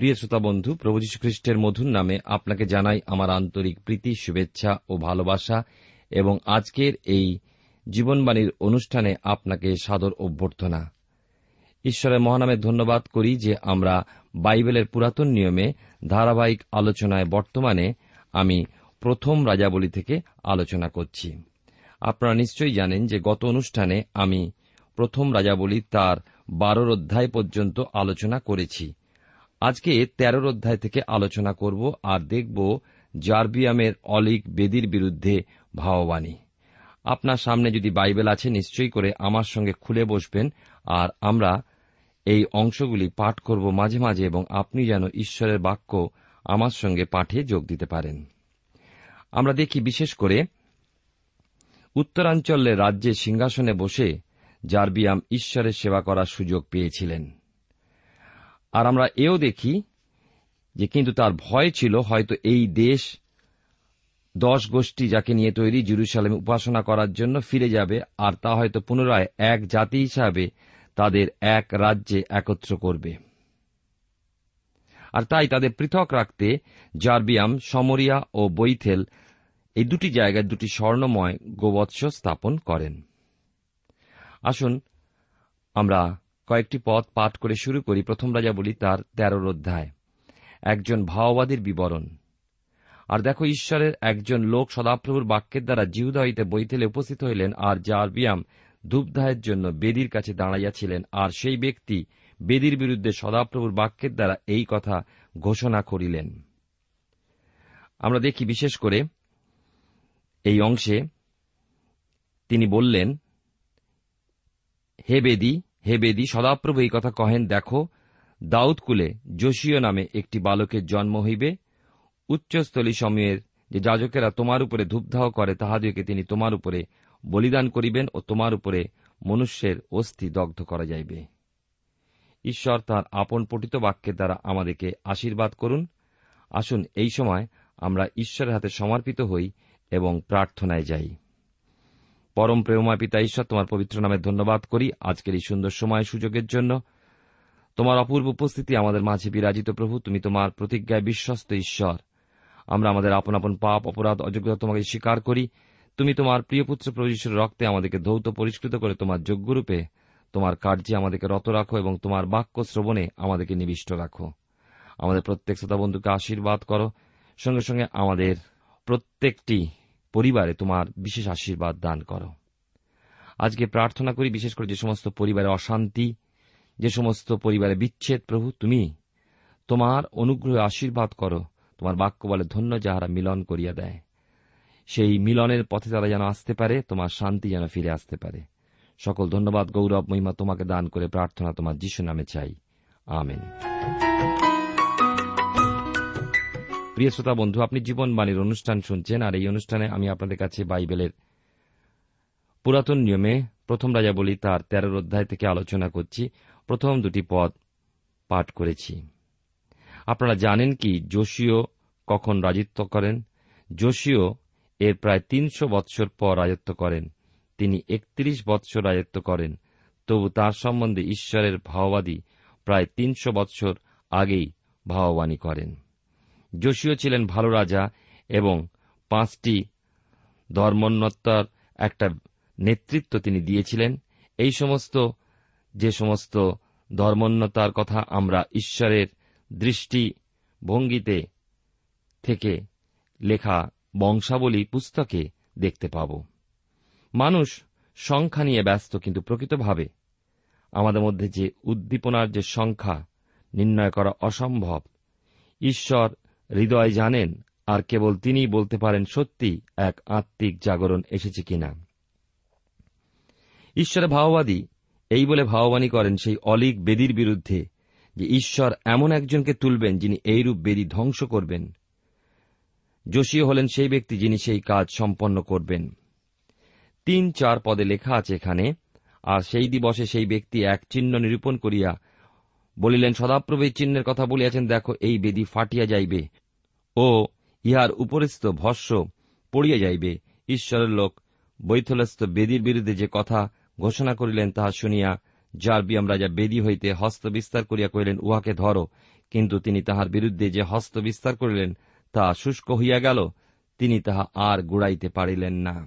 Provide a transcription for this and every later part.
প্রিয় শ্রোতা বন্ধু, প্রভু খ্রিস্টের মধুর নামে আপনাকে জানাই আমার আন্তরিক প্রীতি, শুভেচ্ছা ও ভালোবাসা এবং আজকের এই জীবনবাণীর অনুষ্ঠানে আপনাকে সাদর অভ্যর্থনা। ঈশ্বরের মহানামে ধন্যবাদ করি যে আমরা বাইবেলের পুরাতন নিয়মে ধারাবাহিক আলোচনায় বর্তমানে আমি প্রথম রাজাবলী থেকে আলোচনা করছি। আপনারা নিশ্চয়ই জানেন যে গত অনুষ্ঠানে আমি প্রথম রাজাবলী তার বারোর অধ্যায় পর্যন্ত আলোচনা করেছি। আজকে তেরোর অধ্যায় থেকে আলোচনা করব আর দেখব জার্বিয়ামের অলিক বেদির বিরুদ্ধে ভাববাণী আপনার সামনে যদি বাইবেল আছে, নিশ্চয়ই করে আমার সঙ্গে খুলে বসবেন আর আমরা এই অংশগুলি পাঠ করব মাঝে মাঝে এবং আপনি যেন ঈশ্বরের বাক্য আমার সঙ্গে পাঠে যোগ দিতে পারেন। আমরা দেখি বিশেষ করে উত্তরাঞ্চলের রাজ্যে সিংহাসনে বসে জার্বিয়াম ঈশ্বরের সেবা করার সুযোগ পেয়েছিলেন। আর আমরা এও দেখি যে কিন্তু তার ভয় ছিল হয়তো এই দেশ দশ গোষ্ঠী যাকে নিয়ে তৈরি জেরুসালেম উপাসনা করার জন্য ফিরে যাবে আর তা হয়তো পুনরায় এক জাতি হিসাবে তাদের এক রাজ্যে একত্র করবে। আর তাই তাদের পৃথক রাখতে জার্বিয়াম, সমরিয়া ও বৈথেল এই দুটি জায়গায় দুটি স্বর্ণময় গোবৎস স্থাপন করেন। আসুন আমরা কয়েকটি পথ পাঠ করে শুরু করি। প্রথম রাজা বলি তার তেরোর অধ্যায়। একজন ভাওবাদীর বিবরণ। আর দেখো, ঈশ্বরের একজন লোক সদাপ্রভুর বাক্যের দ্বারা জিহুদা হইতে বইতেলে উপস্থিত হইলেন আর যার ব্যায়াম ধূপদাহের জন্য বেদির কাছে দাঁড়াইয়াছিলেন। আর সেই ব্যক্তি বেদির বিরুদ্ধে সদাপ্রভুর বাক্যের দ্বারা এই কথা ঘোষণা করিলেন। আমরা দেখি বিশেষ করে এই অংশে তিনি বললেন, হে বেদী হে বেদী, সদাপ্রভু এই কথা কহেন, দেখো দাউদকুলে যোশীয় নামে একটি বালকের জন্ম হইবে। উচ্চস্থলী সময়ের যে যাজকেরা তোমার উপরে ধূপদাহ করে তাহাদিওকে তিনি তোমার উপরে বলিদান করিবেন ও তোমার উপরে মনুষ্যের অস্থি দগ্ধ করা যাইবে। ঈশ্বর তাঁর আপন পঠিত বাক্যের দ্বারা আমাদেরকে আশীর্বাদ করুন। আসুন, এই সময় আমরা ঈশ্বরের হাতে সমর্পিত হই এবং প্রার্থনায় যাই। পরম প্রেমময় পিতা ঈশ্বর, তোমার পবিত্র নামে ধন্যবাদ করি আজকের এই সুন্দর সময় সুযোগের জন্য। তোমার অপূর্ব উপস্থিতি আমাদের মাঝে বিরাজিত প্রভু, তুমি তোমার প্রতিজ্ঞায় বিশ্বস্ত ঈশ্বর। আমরা আমাদের আপন আপন পাপ, অপরাধ, অযোগ্যতা তোমাকে স্বীকার করি। তুমি তোমার প্রিয় পুত্র প্রভুশ্বর রক্তে আমাদেরকে ধৌত পরিষ্কৃত করে তোমার যোগ্যরূপে তোমার কার্যে আমাদেরকে রত রাখো এবং তোমার বাক্য শ্রবণে আমাদেরকে নিবিষ্ট রাখো। আমাদের প্রত্যেক শ্রোতা বন্ধুকে আশীর্বাদ করো। সঙ্গে সঙ্গে আমাদের প্রত্যেকটি পরিবারে তোমার বিশেষ আশীর্বাদ দান করো। আজকে প্রার্থনা করি বিশেষ করে যে সমস্ত পরিবারে অশান্তি, যে সমস্ত পরিবারে বিচ্ছেদ, প্রভু, তুমি তোমার অনুগ্রহ আশীর্বাদ করো, তোমার বাক্য বলে ধন্য যাহারা মিলন করিয়া দেয়। সেই মিলনের পথে তারা যেন আসতে পারে, তোমার শান্তি যেন ফিরে আসতে পারে। সকল ধন্যবাদ, গৌরব, মহিমা তোমাকে দান করে প্রার্থনা তোমার যিশু নামে চাই। আমেন। প্রিয় শ্রোতা, বন্ধু, আপনি জীবনবাণীর অনুষ্ঠান শুনছেন, আর এই অনুষ্ঠানে আমি আপনাদের কাছে বাইবেলের পুরাতন নিয়মে প্রথম রাজা বলি তার তেরোর অধ্যায় থেকে আলোচনা করছি। প্রথম দুটি পদ পাঠ করেছি। আপনারা জানেন কি যোশীয় কখন রাজত্ব করেন? যোশীয় এর প্রায় তিনশো বৎসর পর রাজত্ব করেন। তিনি একত্রিশ বৎসর রাজত্ব করেন। তবু তার সম্বন্ধে ঈশ্বরের ভাওবাদী প্রায় তিনশো বৎসর আগেই ভাওবাণী করেন। যোশীয় ছিলেন ভালো রাজা এবং পাঁচটি ধর্মোন্নতার একটা নেতৃত্ব তিনি দিয়েছিলেন। এই সমস্ত, যে সমস্ত ধর্মোন্নতার কথা আমরা ঈশ্বরের দৃষ্টি ভঙ্গিতে থেকে লেখা বংশাবলী পুস্তকে দেখতে পাব। মানুষ সংখ্যা নিয়ে ব্যস্ত, কিন্তু প্রকৃতভাবে আমাদের মধ্যে যে উদ্দীপনার যে সংখ্যা নির্ণয় করা অসম্ভব, ঈশ্বর হৃদয় জানেন, আর কেবল তিনিই বলতে পারেন সত্যি এক আত্মিক জাগরণ এসেছে কিনা। ঈশ্বরে ভাওবাদী এই বলে ভাওবাণী করেন সেই অলিক বেদির বিরুদ্ধে যে ঈশ্বর এমন একজনকে তুলবেন যিনি এইরূপ বেদি ধ্বংস করবেন। যোশীয় হলেন সেই ব্যক্তি যিনি সেই কাজ সম্পন্ন করবেন। তিন চার পদে লেখা আছে এখানে, আর সেই দিবসে সেই ব্যক্তি এক চিহ্ন নিরূপণ করিয়া বলিলেন সদাপ্রভু চিহ্নের কথা বলিয়াছেন, দেখো, এই বেদি ফাটিয়া যাইবে ও ইহার উপরিস্থ ভস্য পড়িয়া যাইবে। ঈশ্বরের লোক বৈথলস্থ বেদির বিরুদ্ধে যে কথা ঘোষণা করিলেন, তাহা শুনিয়া জারবিয়াম রাজা বেদি হইতে হস্ত বিস্তার করিয়া কহিলেন, উহাকে ধরো। কিন্তু তিনি তাহার বিরুদ্ধে যে হস্ত বিস্তার করিলেন তাহা শুষ্ক হইয়া গেল, তিনি তাহা আর গুড়াইতে পারিলেন না।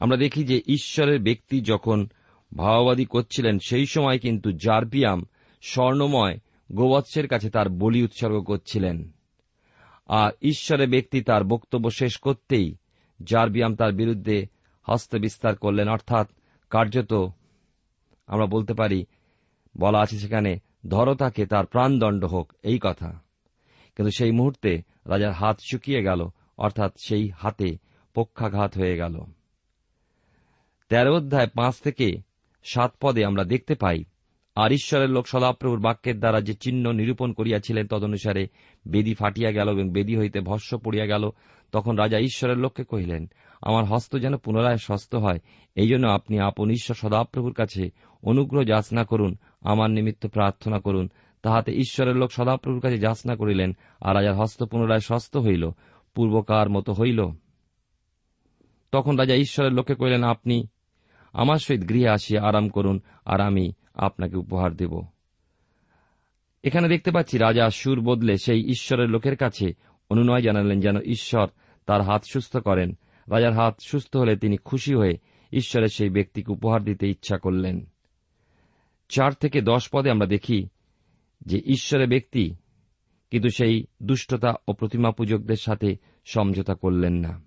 আমরা দেখি যে ঈশ্বরের ব্যক্তি যখন ভাওবাদী করছিলেন, সেই সময় কিন্তু জারবিয়াম স্বর্ণময় গোবৎসের কাছে তার বলি উৎসর্গ করছিলেন। আর ঈশ্বরের ব্যক্তি তার বক্তব্য শেষ করতেই জারবিয়াম তার বিরুদ্ধে হস্তবিস্তার করলেন। অর্থাৎ কার্যত আমরা বলতে পারি, বলা আছে সেখানে, ধরো তাকে, তার প্রাণদণ্ড হোক, এই কথা। কিন্তু সেই মুহূর্তে রাজার হাত শুকিয়ে গেল, অর্থাৎ সেই হাতে পক্ষাঘাত হয়ে গেল। তেরো অধ্যায় পাঁচ থেকে সাত পদে আমরা দেখতে পাই আর ঈশ্বরের লোক সদাপ্রভুর বাক্যের দ্বারা যে চিহ্ন নিরূপণ করিয়াছিলেন তদনুসারে বেদি ফাটিয়া গেল এবং বেদি হইতে ভস্য পড়িয়া গেল, তখন রাজা ঈশ্বরের লোককে কহিলেন, আমার হস্ত যেন পুনরায় সস্ত হয়, এই জন্য আপনি আপন ঈশ্বর সদাপ্রভুর কাছে অনুগ্রহ যাচনা করুন, আমার নিমিত্ত প্রার্থনা করুন। তাহাতে ঈশ্বরের লোক সদাপ্রভুর কাছে যাচনা করিলেন, আর রাজার হস্ত পুনরায় সস্ত হইল, পূর্বকার মতো হইল। তখন রাজা ঈশ্বরের লোককে কহিলেন, আপনি আমার সহিত গৃহে আসিয়া আরাম করুন, আর আমি আপনাকে উপহার দেব। এখানে দেখতে পাচ্ছি রাজা সুর বদলে সেই ঈশ্বরের লোকের কাছে অনুনয় জানালেন যেন ঈশ্বর তার হাত সুস্থ করেন। রাজার হাত সুস্থ হলে তিনি খুশি হয়ে ঈশ্বরের সেই ব্যক্তিকে উপহার দিতে ইচ্ছা করলেন। চার থেকে দশ পদে আমরা দেখি যে ঈশ্বরের ব্যক্তি কিন্তু সেই দুষ্টতা ও প্রতিমা পূজকদের সাথে সমঝোতা করলেন না।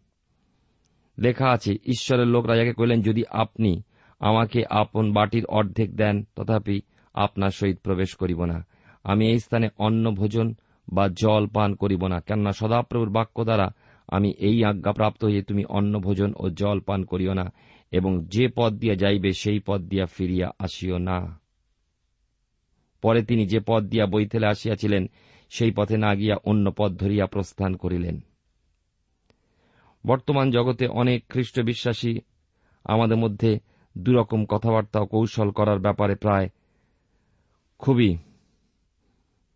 লেখা আছে, ঈশ্বরের লোক রাজাকে কহিলেন, যদি আপনি আমাকে আপন বাটির অর্ধেক দেন, তথাপি আপনার সহিত প্রবেশ করিব না। আমি এই স্থানে অন্ন ভোজন বা জল পান করিব না, কেননা সদাপ্রভুর বাক্য দ্বারা আমি এই আজ্ঞা প্রাপ্ত হয়ে তুমি অন্ন ভোজন ও জল পান করিও না, এবং যে পথ দিয়া যাইবে সেই পথ দিয়া ফিরিয়া আসিও না। পরে তিনি যে পথ দিয়া বইথেলে আসিয়াছিলেন, সেই পথে না গিয়া অন্য পথ ধরিয়া প্রস্থান করিলেন। বর্তমান জগতে অনেক খ্রিস্ট বিশ্বাসী আমাদের মধ্যে দুরকম কথাবার্তা ও কৌশল করার ব্যাপারে প্রায় খুবই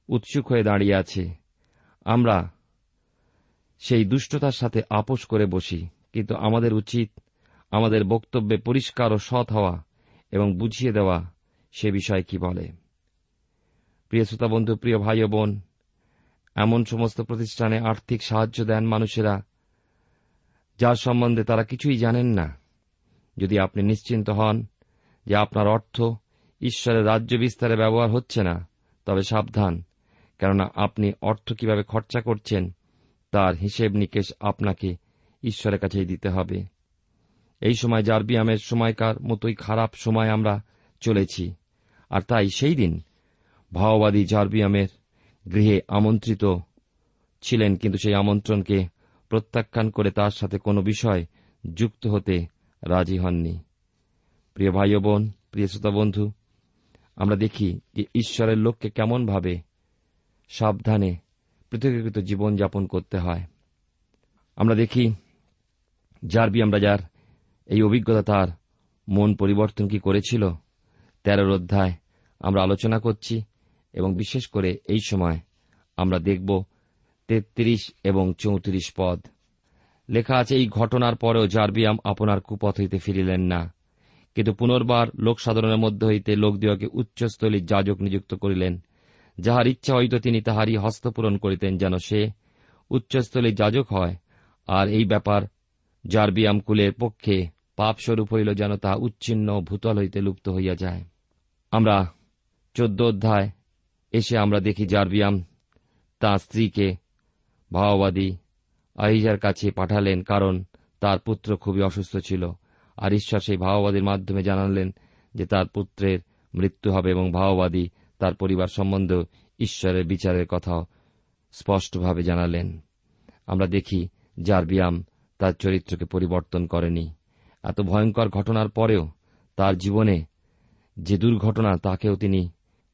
উৎসুক হয়ে দাঁড়িয়ে আছে। আমরা সেই দুষ্টতার সাথে আপোষ করে বসি, কিন্তু আমাদের উচিত আমাদের বক্তব্যে পরিষ্কার ও সৎ হওয়া এবং বুঝিয়ে দেওয়া সে বিষয়ে কি বলে। প্রিয় শ্রোতা বন্ধু প্রিয় ভাই ও বোন, এমন সমস্ত প্রতিষ্ঠানে আর্থিক সাহায্য দেন মানুষেরা, যার সম্বন্ধে তারা কিছুই জানেন না। যদি আপনি নিশ্চিন্ত হন যে আপনার অর্থ ঈশ্বরের রাজ্য বিস্তারে ব্যবহার হচ্ছে না, তবে সাবধান, কেননা আপনি অর্থ কীভাবে খরচা করছেন, তার হিসেব নিকেশ আপনাকে ঈশ্বরের কাছেই দিতে হবে। এই সময় জার্বিয়ামের সময়কার মতোই খারাপ সময় আমরা চলেছি, আর তাই সেই দিন ভাওবাদী জার্বিয়ামের গৃহে আমন্ত্রিত ছিলেন, কিন্তু সেই আমন্ত্রণকে প্রত্যাখ্যান করে তার সাথে কোনো বিষয় যুক্ত হতে রাজি হননি। প্রিয় ভাই বোন, প্রিয় শ্রোতা বন্ধু, আমরা দেখি যে ঈশ্বরের লোককে কেমনভাবে সাবধানে পৃথকীকৃত জীবনযাপন করতে হয়। আমরা দেখি জারবিয়াম রাজার এই অভিজ্ঞতা তার মন পরিবর্তন কি করেছিল, তেরোর অধ্যায় আমরা আলোচনা করছি এবং বিশেষ করে এই সময় আমরা দেখব তেত্রিশ এবং চৌত্রিশ পদ। লেখা আছে, এই ঘটনার পরেও জারবিয়াম আপনার কুপথ হইতে ফিরিলেন না। কিন্তু পুনর্বার লোকসাধারণের মধ্য হইতে লোকদিওকে উচ্চস্থলীর যাজক নিযুক্ত করিলেন। যাহার ইচ্ছা হইত তিনি তাহারই হস্তপূরণ করিতেন যেন সে উচ্চস্থলীর যাজক হয়। আর এই ব্যাপার জারবিয়াম কুলের পক্ষে পাপস্বরূপ হইল যেন তাহা উচ্ছিন্ন ভূতল হইতে লুপ্ত হইয়া যায়। আমরা চোদ্দ অধ্যায় এসে আমরা দেখি জারবিয়াম তাঁর স্ত্রীকে ভাওবাদী আহিজার কাছে পাঠালেন কারণ তার পুত্র খুবই অসুস্থ ছিল। আর ঈশ্বর সেই ভাওবাদীর মাধ্যমে জানালেন যে তার পুত্রের মৃত্যু হবে এবং ভাওবাদী তার পরিবার সম্বন্ধে ঈশ্বরের বিচারের কথাও স্পষ্টভাবে জানালেন। আমরা দেখি যার ব্যায়াম তার চরিত্রকে পরিবর্তন করেনি। এত ভয়ঙ্কর ঘটনার পরেও তার জীবনে যে দুর্ঘটনা তাকেও তিনি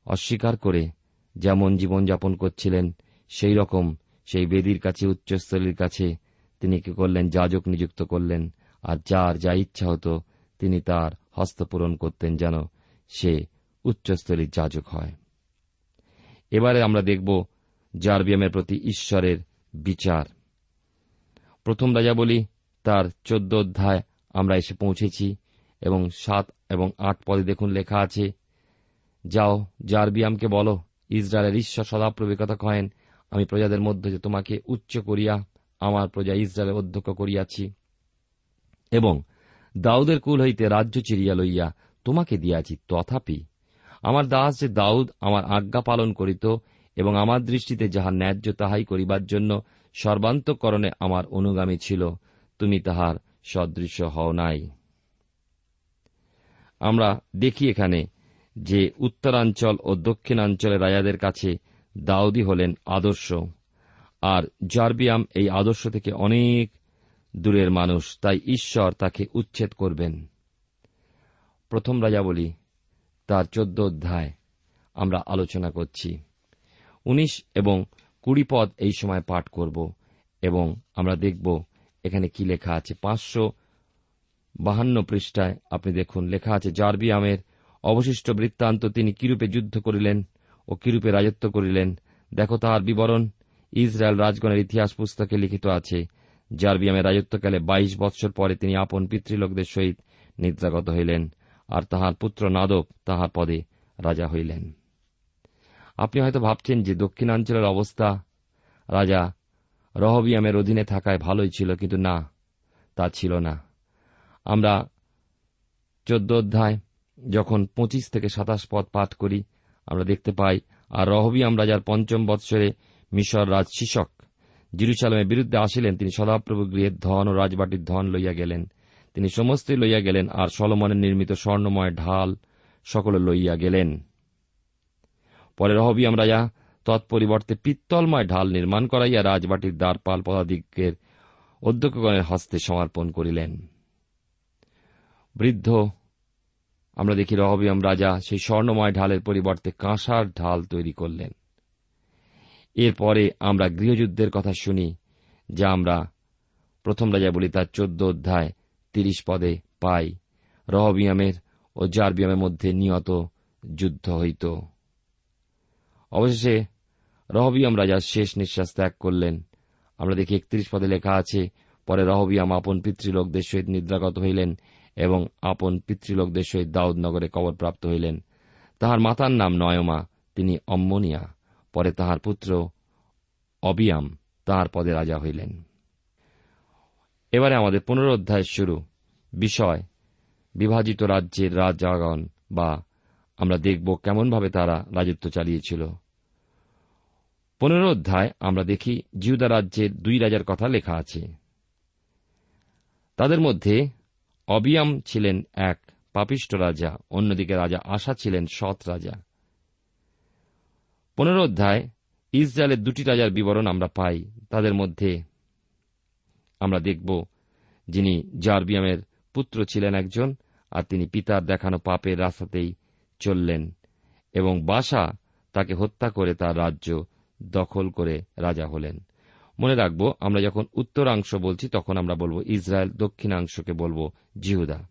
অস্বীকার করে যেমন জীবনযাপন করছিলেন, সেই রকম সেই বেদির কাছে, উচ্চস্থলীর কাছে তিনি কি করলেন? যাজক নিযুক্ত করলেন। আর যার যা ইচ্ছা হতো তিনি তার হস্তপূরণ করতেন যেন সে উচ্চস্থলীর যাজক হয়। এবারে আমরা দেখব জারবিয়ামের প্রতি ঈশ্বরের বিচার। প্রথম রাজা বলি, তার চোদ্দ অধ্যায় আমরা এসে পৌঁছেছি এবং সাত এবং আট পদে দেখুন লেখা আছে, যাও, জারবিয়ামকে বলো, ইসরায়েলের ঈশ্বর সদাপ্রভু কথা কহেন আমি প্রজাদের মধ্যে যে তোমাকে উচ্চ করিয়া আমার প্রজা ইসরায়েলের অধ্যক্ষ করিয়াছি। এবং দাউদের কুল হইতে রাজ্য চিরিয়া লইয়া তোমাকে দিয়াছি। তথাপি আমার দাস যে দাউদ আমার আজ্ঞা পালন করিত এবং আমার দৃষ্টিতে যাহা ন্যায্য তাহাই করিবার জন্য সর্বান্তকরণে আমার অনুগামী ছিল, তুমি তাহার সদৃশ্য হও নাই। আমরা দেখি এখানে যে উত্তরাঞ্চল ও দক্ষিণাঞ্চলের রাজাদের কাছে দাউদি হলেন আদর্শ। আর জার্বিয়াম এই আদর্শ থেকে অনেক দূরের মানুষ, তাই ঈশ্বর তাকে উচ্ছেদ করবেন। প্রথম রাজা বলি, তার চোদ্দ অধ্যায় আমরা আলোচনা করছি। উনিশ এবং কুড়ি পদ এই সময় পাঠ করব এবং আমরা দেখব এখানে কি লেখা আছে। পাঁচশো বাহান্ন পৃষ্ঠায় আপনি দেখুন, লেখা আছে, জার্বিয়ামের অবশিষ্ট বৃত্তান্ত তিনি কিরূপে যুদ্ধ করিলেন? ও কিরূপে রাজত্ব করিলেন? দেখো তাহার বিবরণ। ইসরায়েল রাজগণের ইতিহাস পুস্তকে লিখিত আছে জার্বিয়ামের রাজত্বকালে বাইশ বৎসর পরে তিনি আপন পিতৃলোকদের সহিত নিদ্রাগত হইলেন, আর তাহার পুত্র নাদব তাহার পদে রাজা হইলেন। আপনি হয়তো ভাবছেন যে দক্ষিণাঞ্চলের অবস্থা। রাজা, রহবিয়ামের অধীনে থাকায় ভালোই ছিল, কিন্তু না, তা ছিল না। আমরা চোদ্দ অধ্যায়, যখন পঁচিশ থেকে সাতাশ পদ পাঠ করি আমরা দেখতে পাই, আর রহবিয়াম রাজার পঞ্চম বৎসরে মিশর রাজ শিশক জিরুসালামের বিরুদ্ধে আসিলেন, তিনি সদাপ্রভু গৃহের ধন ও রাজবাটির ধন লইয়া গেলেন। তিনি সমস্তই লইয়া গেলেন, আর সলমনের নির্মিত স্বর্ণময় ঢাল সকলে লইয়া গেলেন। পরে রহবিয়াম রাজা তৎপরিবর্তে পিত্তলময় ঢাল নির্মাণ করাইয়া রাজবাটির দ্বারপাল পদাধিকের অধ্যক্ষগণের হস্তে সমর্পণ করিলেন। বৃদ্ধ আমরা দেখি রহবিয়াম রাজা সেই স্বর্ণময় ঢালের পরিবর্তে কাঁসার ঢাল তৈরি করলেন। এরপরে আমরা গৃহযুদ্ধের কথা শুনি, যা আমরা প্রথম রাজা বলি তার চোদ্দ অধ্যায় তিরিশ পদে পাই। রহবিয়ামের ও জারবিয়ামের মধ্যে নিয়ত যুদ্ধ হইত। অবশেষে রহবিয়াম রাজা শেষ নিঃশ্বাস ত্যাগ করলেন। আমরা দেখি একত্রিশ পদে লেখা আছে, পরে রহবিয়াম আপন পিতৃলোকদের সহিত নিদ্রাগত হইলেন। এবং আপন পিতৃলোকদের সহিত দাউদনগরে কবরপ্রাপ্ত হইলেন। তাহার মাতার নাম নয়মা, তিনি অম্মনিয়া। পরে তাহার পুত্র অবিয়াম তাহার পদে রাজা হইলেন। এবারে আমাদের পুনরুদ্ধায় শুরু। বিষয়, বিভাজিত রাজ্যের রাজাগণ বা আমরা দেখব কেমনভাবে তারা রাজত্ব চালিয়েছিল। পনেরো অধ্যায়, আমরা দেখি জিউদা রাজ্যের দুই রাজার কথা লেখা আছে। তাদের মধ্যে অবিয়াম ছিলেন এক পাপিষ্ট রাজা, অন্যদিকে রাজা আশা ছিলেন সৎ রাজা। পনেরো অধ্যায়, ইসরায়েলের দুটি রাজার বিবরণ আমরা পাই। তাদের মধ্যে আমরা দেখব যিনি জারবিয়ামের পুত্র ছিলেন একজন, আর তিনি পিতার দেখানো পাপের রাস্তাতেই চললেন এবং বাসা তাকে হত্যা করে তার রাজ্য দখল করে রাজা হলেন। মনে রাখব, আমরা যখন উত্তরাংশ বলছি, তখন আমরা বলব ইসরায়েল, দক্ষিণাংশকে বলব জিহুদা।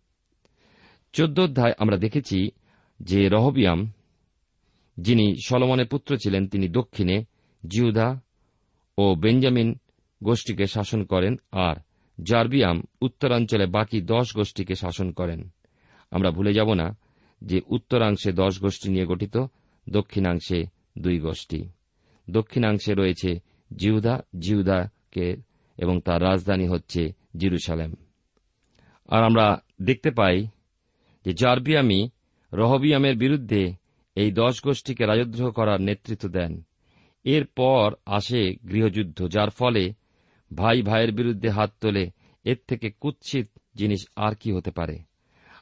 চোদ্দ অধ্যায় আমরা দেখেছি যে রহবিয়াম, যিনি সলমনের পুত্র ছিলেন, তিনি দক্ষিণে জিহুদা ও বেঞ্জামিন গোষ্ঠীকে শাসন করেন, আর জার্বিয়াম উত্তরাঞ্চলে বাকি দশ গোষ্ঠীকে শাসন করেন। আমরা ভুলে যাব না যে উত্তরাংশে দশ গোষ্ঠী নিয়ে গঠিত, দক্ষিণাংশে দুই গোষ্ঠী। দক্ষিণাংশে রয়েছে জিউদা, জিউদাকে এবং তার রাজধানী হচ্ছে জিরুসালেম। আর আমরা দেখতে পাই যে জার্বিয়ামি রহবিয়ামের বিরুদ্ধে এই দশ গোষ্ঠীকে রাজদ্রোহ করার নেতৃত্ব দেন। এরপর আসে গৃহযুদ্ধ, যার ফলে ভাই ভাইয়ের বিরুদ্ধে হাত তোলে, এর থেকে কুৎসিত জিনিস আর কি হতে পারে।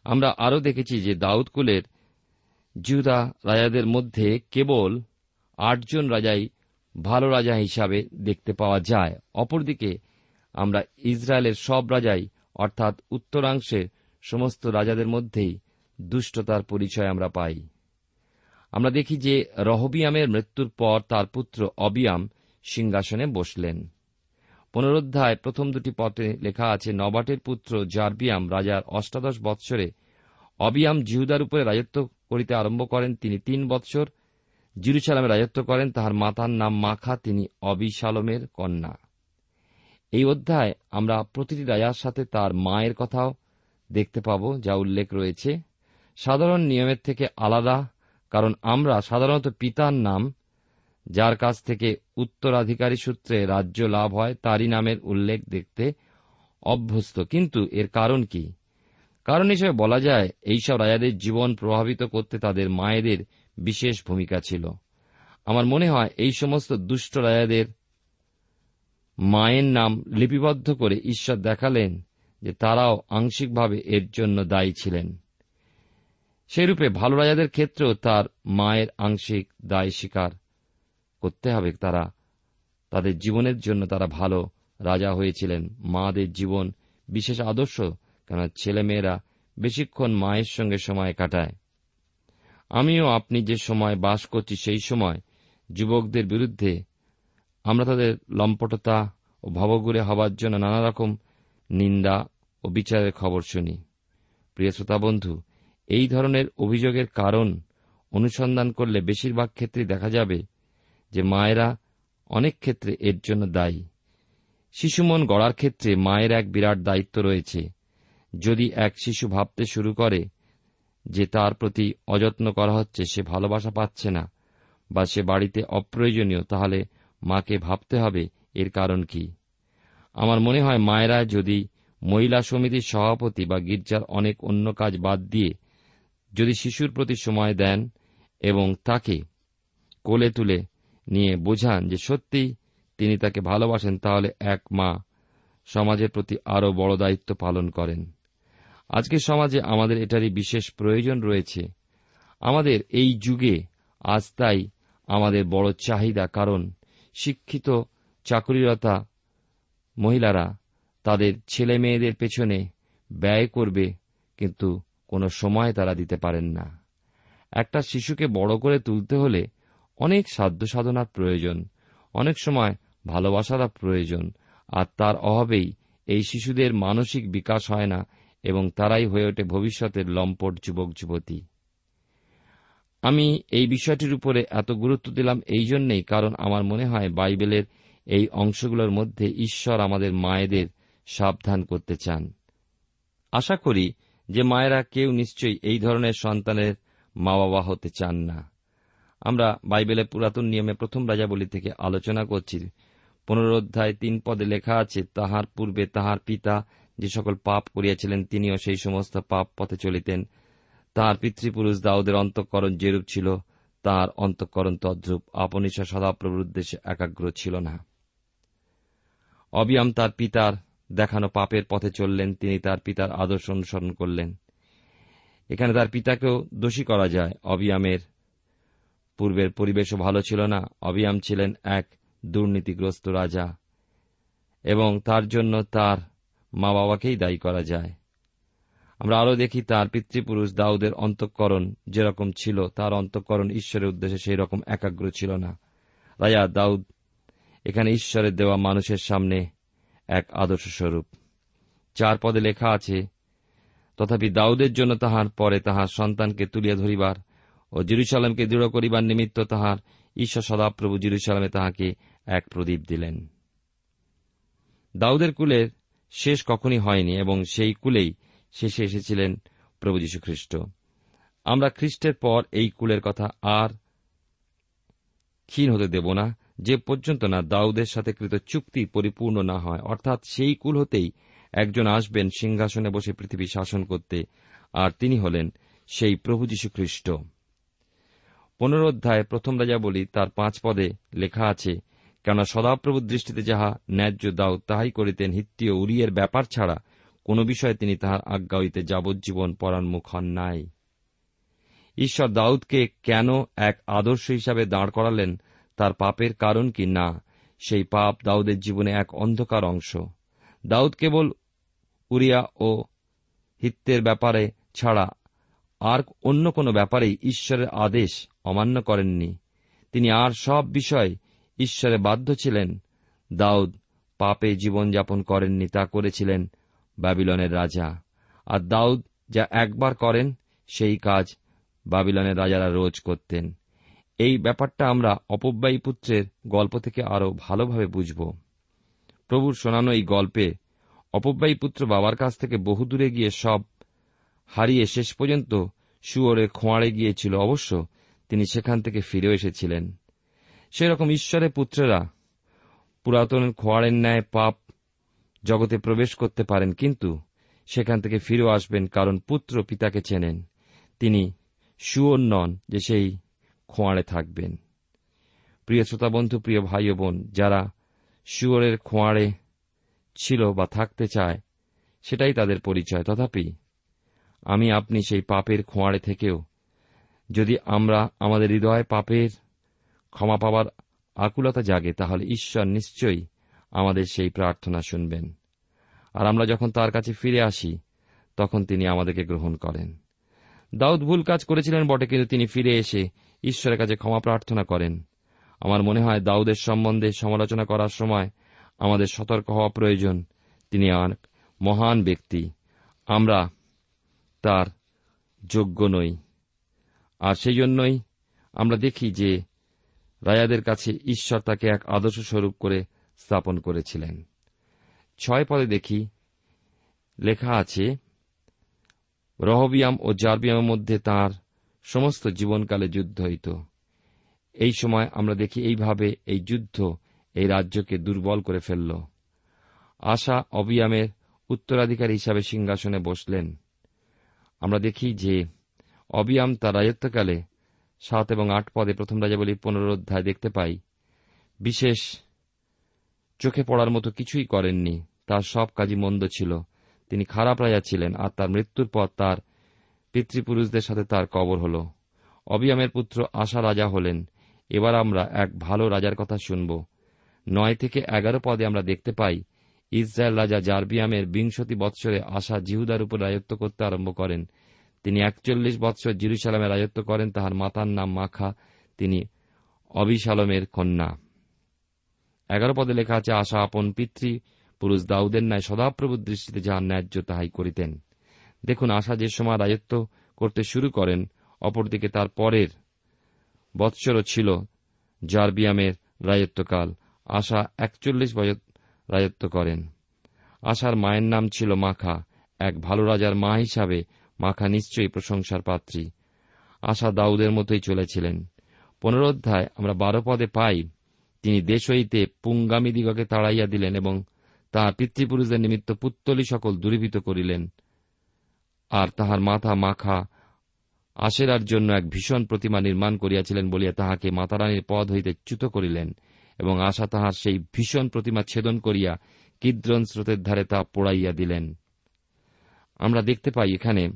আমরা আরও দেখেছি যে দাউদকুলের জিউদা রাজাদের মধ্যে কেবল আটজন রাজাই ভালো রাজা হিসাবে দেখতে পাওয়া যায়। অপরদিকে, আমরা ইসরায়েলের সব রাজাই, অর্থাৎ উত্তরাংশের সমস্ত রাজাদের মধ্যেই দুষ্টতার পরিচয় আমরা পাই। আমরা দেখি যে রহবিয়ামের মৃত্যুর পর তার পুত্র অবিয়াম সিংহাসনে বসলেন। পুনরুদ্ধায় প্রথম দুটি পথে লেখা আছে, নবাটের পুত্র জার্বিয়াম রাজার অষ্টাদশ বৎসরে অবিয়াম জিহুদার উপরে রাজত্ব করিতে আরম্ভ করেন। তিনি তিন বৎসর জিরুসালামে রাজত্ব করেন, তাহার মাতার নাম মাখা, তিনি অবিশালমের কন্যা। এই অধ্যায় আমরা প্রতিটি রাজার সাথে তার মায়ের কথাও দেখতে পাব, যা উল্লেখ রয়েছে। সাধারণ নিয়মের থেকে আলাদা, কারণ আমরা সাধারণত পিতার নাম, যার কাছ থেকে উত্তরাধিকারী সূত্রে রাজ্য লাভ হয়, তারই নামের উল্লেখ দেখতে অভ্যস্ত। কিন্তু এর কারণ কি? কারণ হিসেবে বলা যায়, এইসব রাজাদের জীবন প্রভাবিত করতে তাদের মায়েদের বিশেষ ভূমিকা ছিল। আমার মনে হয়, এই সমস্ত দুষ্ট রাজাদের মায়ের নাম লিপিবদ্ধ করে ঈশ্বর দেখালেন যে তারাও আংশিকভাবে এর জন্য দায়ী ছিলেন। সেরূপে ভালো রাজাদের ক্ষেত্রেও তার মায়ের আংশিক দায় স্বীকার করতে হবে। তারা, তাদের জীবনের জন্য তারা ভালো রাজা হয়েছিলেন। মাদের জীবন বিশেষ আদর্শ কেন ছেলেমেয়েরা বেশিক্ষণ মায়ের সঙ্গে সময় কাটায়। আমিও আপনি যে সময় বাস করছি সেই সময় যুবকদের বিরুদ্ধে আমরা তাদের লম্পটতা ও ভবগুরে হবার জন্য নানা রকম নিন্দা ও বিচারের খবর শুনি। প্রিয় শ্রোতা বন্ধু, এই ধরনের অভিযোগের কারণ অনুসন্ধান করলে বেশিরভাগ ক্ষেত্রেই দেখা যাবে যে মায়েরা অনেক ক্ষেত্রে এর জন্য দায়ী। শিশুমন গড়ার ক্ষেত্রে মায়ের এক বিরাট দায়িত্ব রয়েছে। যদি এক শিশু ভাবতে শুরু করে যে তার প্রতি অযত্ন করা হচ্ছে, সে ভালোবাসা পাচ্ছে না বা সে বাড়িতে অপ্রয়োজনীয়, তাহলে মাকে ভাবতে হবে এর কারণ কি? আমার মনে হয় মায়েরা যদি মহিলা সমিতির সভাপতি বা গির্জার অনেক অন্য কাজ বাদ দিয়ে যদি শিশুর প্রতি সময় দেন এবং তাকে কোলে তুলে নিয়ে বোঝান যে সত্যিই তিনি তাকে ভালোবাসেন, তাহলে এক মা সমাজের প্রতি আরও বড় দায়িত্ব পালন করেন। আজকের সমাজে আমাদের এটারই বিশেষ প্রয়োজন রয়েছে। আমাদের এই যুগে আজ তাই আমাদের বড় চাহিদা, কারণ শিক্ষিত, চাকরিরতা মহিলারা তাদের ছেলে মেয়েদের পেছনে ব্যয় করবে, কিন্তু কোনো সময় তারা দিতে পারেন না। একটা শিশুকে বড় করে তুলতে হলে অনেক সাধ্য সাধনার প্রয়োজন, অনেক সময় ভালোবাসার প্রয়োজন, আর তার অভাবেই এই শিশুদের মানসিক বিকাশ হয় না এবং তারাই হয়ে ওঠে ভবিষ্যতের লম্পট যুবক যুবতী। আমি এই বিষয়টির উপরে এত গুরুত্ব দিলাম এই জন্যেই কারণ আমার মনে হয় বাইবেলের এই অংশগুলোর মধ্যে ঈশ্বর আমাদের মায়েদের সাবধান করতে চান। আশা করি যে মায়েরা কেউ নিশ্চয়ই এই ধরনের সন্তানের মা বাবা হতে চান না। আমরা বাইবেলের পুরাতন নিয়মে প্রথম রাজাবলী থেকে আলোচনা করছি। পুনরোধ্যায় তিন পদে লেখা আছে, তাহার পূর্বে তাহার পিতা যে সকল পাপ করিয়াছিলেন, তিনিও সেই সমস্ত পাপ পথে চলিতেন। তাহার পিতৃপুরুষ দাউদের অন্তঃকরণ যেরূপ ছিল, তাহার অন্তঃকরণ তদ্রূপ। আপন ঈশ্বর সদাপ্রভুর উদ্দেশ্যে একাগ্র ছিল না। অবিয়াম তার পিতার দেখানো পাপের পথে চললেন, তিনি তার পিতার আদর্শ অনুসরণ করলেন। এখানে তার পিতাকেও দোষী করা যায়। অবিয়ামের পূর্বের পরিবেশও ভালো ছিল না। অবিয়াম ছিলেন এক দুর্নীতিগ্রস্ত রাজা এবং তার জন্য তার মা বাবাকেই দায়ী করা যায়। আমরা আরও দেখি তার পিতৃপুরুষ দাউদের অন্তঃকরণ যেরকম ছিল, তার অন্তঃকরণ ঈশ্বরের উদ্দেশ্যে সেই রকম একাগ্র ছিল না। রাজা দাউদ এখানে ঈশ্বরের দেওয়া মানুষের সামনে এক আদর্শ স্বরূপ। চার পদে লেখা আছে, তথাপি দাউদের জন্য তাহার পরে তাহার সন্তানকে তুলিয়া ধরিবার ও জিরুসালামকে দৃঢ় করিবার নিমিত্ত তাহার ঈশ্বর সদাপ্রভু জিরুসালামে তাহাকে এক প্রদীপ দিলেন। দাউদের কুলের শেষ কখনই হয়নি এবং সেই কুলেই শেষে এসেছিলেন প্রভু যীশু খ্রিস্ট আমরা খ্রিস্টের পর এই কুলের কথা আর ক্ষীণ হতে দেব না, যে পর্যন্ত না দাউদের সাথে কৃত চুক্তি পরিপূর্ণ না হয়। অর্থাৎ সেই কুল হতেই একজন আসবেন সিংহাসনে বসে পৃথিবী শাসন করতে, আর তিনি হলেন সেই প্রভু যীশু খ্রিস্ট পুনরোধ্যায় প্রথম রাজা বলি, তার পাঁচ পদে লেখা আছে কেননা সদাপ্রভুর দৃষ্টিতে যাহা ন্যায্য দাও, তাহাই করিতেন হিত্তীয় উরিয়ের ব্যাপার ছাড়া কোন বিষয়ে তিনি তাহার আজ্ঞা হইতে যাবজ্জীবন পরান্মুখ হন নাই। ঈশ্বর দাউদকে কেন এক আদর্শ হিসাবে দাঁড় করালেন, তার পাপের কারণ কি? না, সেই পাপ দাউদের জীবনে এক অন্ধকার অংশ। দাউদ কেবল উরিয়া ও হিত্যের ব্যাপারে ছাড়া আর অন্য কোনো ব্যাপারেই ঈশ্বরের আদেশ অমান্য করেননি। তিনি আর সব বিষয় ঈশ্বরে বাধ্য ছিলেন। দাউদ পাপে জীবনযাপন করেননি, তা করেছিলেন বাবিলনের রাজা। আর দাউদ যা একবার করেন, সেই কাজ বাবিলনের রাজারা রোজ করতেন। এই ব্যাপারটা আমরা অপব্যয়ী পুত্রের গল্প থেকে আরও ভালোভাবে বুঝব। প্রভুর শোনানো এই গল্পে অপব্যয়ী পুত্র বাবার কাছ থেকে বহু দূরে গিয়ে সব হারিয়ে শেষ পর্যন্ত শুয়োরে খোঁয়াড়ে গিয়েছিল। অবশ্য তিনি সেখান থেকে ফিরে এসেছিলেন। সেরকম ঈশ্বরের পুত্রেরা পুরাতন খোয়াড়ের ন্যায় পাপ জগতে প্রবেশ করতে পারেন, কিন্তু সেখান থেকে ফিরেও আসবেন কারণ পুত্র পিতাকে চেনেন। তিনি সুয়র নন যে সেই খোঁয়াড়ে থাকবেন। প্রিয় শ্রোতা বন্ধু প্রিয় ভাই ও বোন, যারা শুয়োরের খোঁয়াড়ে ছিল বা থাকতে চায়, সেটাই তাদের পরিচয়। তথাপি আমি, আপনি সেই পাপের খোঁয়াড়ে থেকেও যদি আমরা আমাদের হৃদয় পাপের ক্ষমা পাবার আকুলতা জাগে, তাহলে ঈশ্বর নিশ্চয়ই আমাদের সেই প্রার্থনা শুনবেন। আর আমরা যখন তার কাছে ফিরে আসি, তখন তিনি আমাদেরকে গ্রহণ করেন। দাউদ ভুল কাজ করেছিলেন বটে, কিন্তু তিনি ফিরে এসে ঈশ্বরের কাছে ক্ষমা প্রার্থনা করেন। আমার মনে হয় দাউদের সম্বন্ধে সমালোচনা করার সময় আমাদের সতর্ক হওয়া প্রয়োজন। তিনি এক মহান ব্যক্তি। আমরা তার যোগ্য নই। আর সেই জন্যই আমরা দেখি যে রাজাদের কাছে ঈশ্বর তাকে এক আদর্শ স্বরূপ করে স্থাপন করেছিলেন। ছয় পদে দেখি, লেখা আছে, রহবিয়াম ও জারবিয়ামের মধ্যে তার সমস্ত জীবনকালে যুদ্ধ হইত। এই সময় আমরা দেখি এইভাবে এই যুদ্ধ এই রাজ্যকে দুর্বল করে ফেলল। আশা অবিয়ামের উত্তরাধিকারী হিসাবে সিংহাসনে বসলেন। আমরা দেখি যে অবিয়াম তার রাজত্বকালে সাত এবং আট পদে প্রথম রাজাবলী পুনরোধ্যায় দেখতে পাই। বিশেষ, চোখে পড়ার মতো কিছুই করেননি। তার সব কাজই মন্দ ছিল। তিনি খারাপ রাজা ছিলেন, আর তার মৃত্যুর পর তার পিতৃপুরুষদের সাথে তার কবর হল। অবিয়ামের পুত্র আশা রাজা হলেন। এবার আমরা এক ভালো রাজার কথা শুনব। নয় থেকে এগারো পদে আমরা দেখতে পাই, ইসরায়েল রাজা জারবিয়ামের বিংশতি বৎসরে আশা জিহুদার উপর রাজত্ব করতে আরম্ভ করেন। তিনি একচল্লিশ বৎসর জিরুসালামে রাজত্ব করেন, তাহার মাতার নাম মাখা, তিনি অবিশালমের কন্যা। এগারো পদে লেখা আছে, আশা আপন পিতৃ, পুরুষ দাউদের ন্যায় সদাপ্রভুর দৃষ্টিতে যাহার ন্যায্য তাহাই করিতেন। দেখুন, আশা যে সময় রাজত্ব করতে শুরু করেন, অপরদিকে তার পরের বৎসরও ছিল জারবিয়ামের রাজত্বকাল। আশা একচল্লিশ বছর রাজত্ব করেন। আশার মায়ের নাম ছিল মাখা। এক ভালো রাজার মা হিসাবে মাখা নিশ্চয়ই প্রশংসার পাত্রী। আশা দাউদের মতোই চলেছিলেন। পুনরোধ্যায় আমরা বারো পদে পাই, তিনি দেশ হইতে পুঙ্গামী দিগকে তাড়াইয়া দিলেন এবং তাহার পিতৃপুরুষদের নিমিত্ত পুত্তলি সকল দূরীভূত করিলেন। আর তাহার মাথা মাখা আশেরার জন্য এক ভীষণ প্রতিমা নির্মাণ করিয়াছিলেন বলিয়া তাহাকে মাতারানীর পদ হইতে চ্যুত করিলেন এবং আশা তাহার সেই ভীষণ প্রতিমা ছেদন করিয়া কিদ্রন স্রোতের ধারে তা পোড়াইয়া দিলেন। আমরা দেখতে পাই এখানে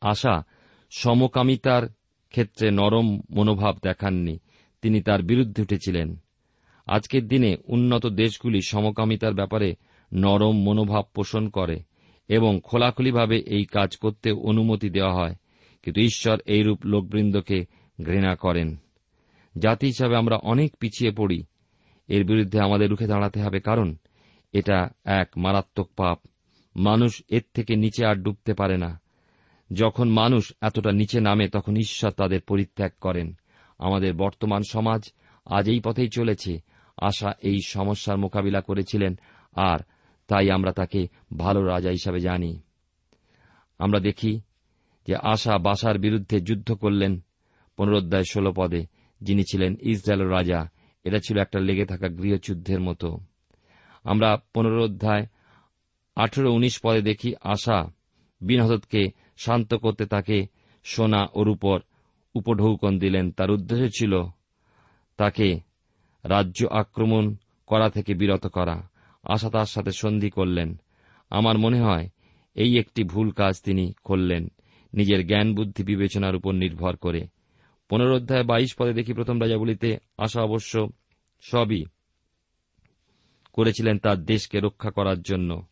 আশা সমকামিতার ক্ষেত্রে নরম মনোভাব দেখাননি। তিনি তার বিরুদ্ধে উঠেছিলেন। আজকের দিনে উন্নত দেশগুলি সমকামিতার ব্যাপারে নরম মনোভাব পোষণ করে এবং খোলাখুলিভাবে এই কাজ করতে অনুমতি দেওয়া হয়। কিন্তু ঈশ্বর এইরূপ লোকবৃন্দকে ঘৃণা করেন। জাতি হিসাবে আমরা অনেক পিছিয়ে পড়ি। এর বিরুদ্ধে আমাদের রুখে দাঁড়াতে হবে, কারণ এটা এক মারাত্মক পাপ। মানুষ এর থেকে নিচে আর ডুবতে পারে না। যখন মানুষ এতটা নিচে নামে, তখন ঈশ্বর তাদের পরিত্যাগ করেন। আমাদের বর্তমান সমাজ আজ এই পথেই চলেছে। আশা এই সমস্যার মোকাবিলা করেছিলেন, আর তাই আমরা তাকে ভালো রাজা হিসাবে জানি। আমরা দেখি যে আশা বাসার বিরুদ্ধে যুদ্ধ করলেন পুনরোধ্যায় ষোল পদে, যিনি ছিলেন ইসরায়েলের রাজা। এটা ছিল একটা লেগে থাকা গৃহযুদ্ধের মতো। আমরা পুনরোধ্যায় আঠেরো উনিশ পদে দেখি আশা বিনহদতকে শান্ত করতে তাকে সোনা ওর উপর উপঢৌকন দিলেন। তার উদ্দেশ্য ছিল তাকে রাজ্য আক্রমণ করা থেকে বিরত করা। আশা তার সাথে সন্ধি করলেন। আমার মনে হয় এই একটি ভুল কাজ তিনি করলেন। নিজের জ্ঞান বুদ্ধি বিবেচনার উপর নির্ভর করে। পুনরোধ্যায় বাইশ পদে দেখি প্রথম রাজাবলিতে আশা অবশ্য সবই করেছিলেন তার দেশকে রক্ষা করার জন্য।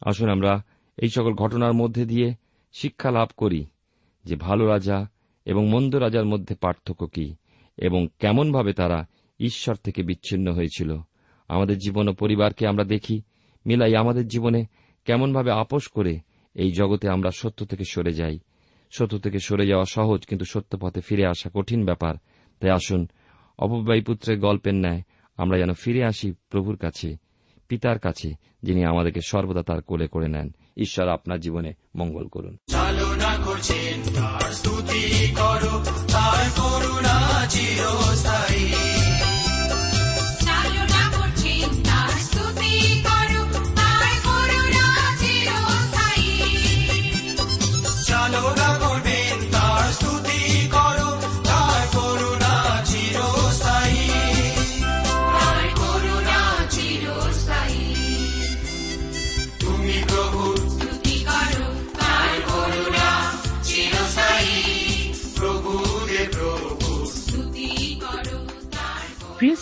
আসুন আমরা এই সকল ঘটনার মধ্যে দিয়ে শিক্ষা লাভ করি যে ভালো রাজা এবং মন্দ রাজার মধ্যে পার্থক্য কি এবং কেমনভাবে তারা ঈশ্বর থেকে বিচ্ছিন্ন হয়েছিল। আমাদের জীবন ও পরিবারকে আমরা দেখি, মিলাই আমাদের জীবনে কেমনভাবে আপোষ করে এই জগতে আমরা সত্য থেকে সরে যাই। সত্য থেকে সরে যাওয়া সহজ, কিন্তু সত্য পথে ফিরে আসা কঠিন ব্যাপার। তাই আসুন, অপব্যয়ী পুত্রের গল্পের ন্যায় আমরা যেন ফিরে আসি প্রভুর কাছে, পিতার কাছে, যিনি আমাদেরকে সর্বদা তার কোলে করে নেন। ঈশ্বর আপনার জীবনে মঙ্গল করুন। করুণা চিরস্থায়ী।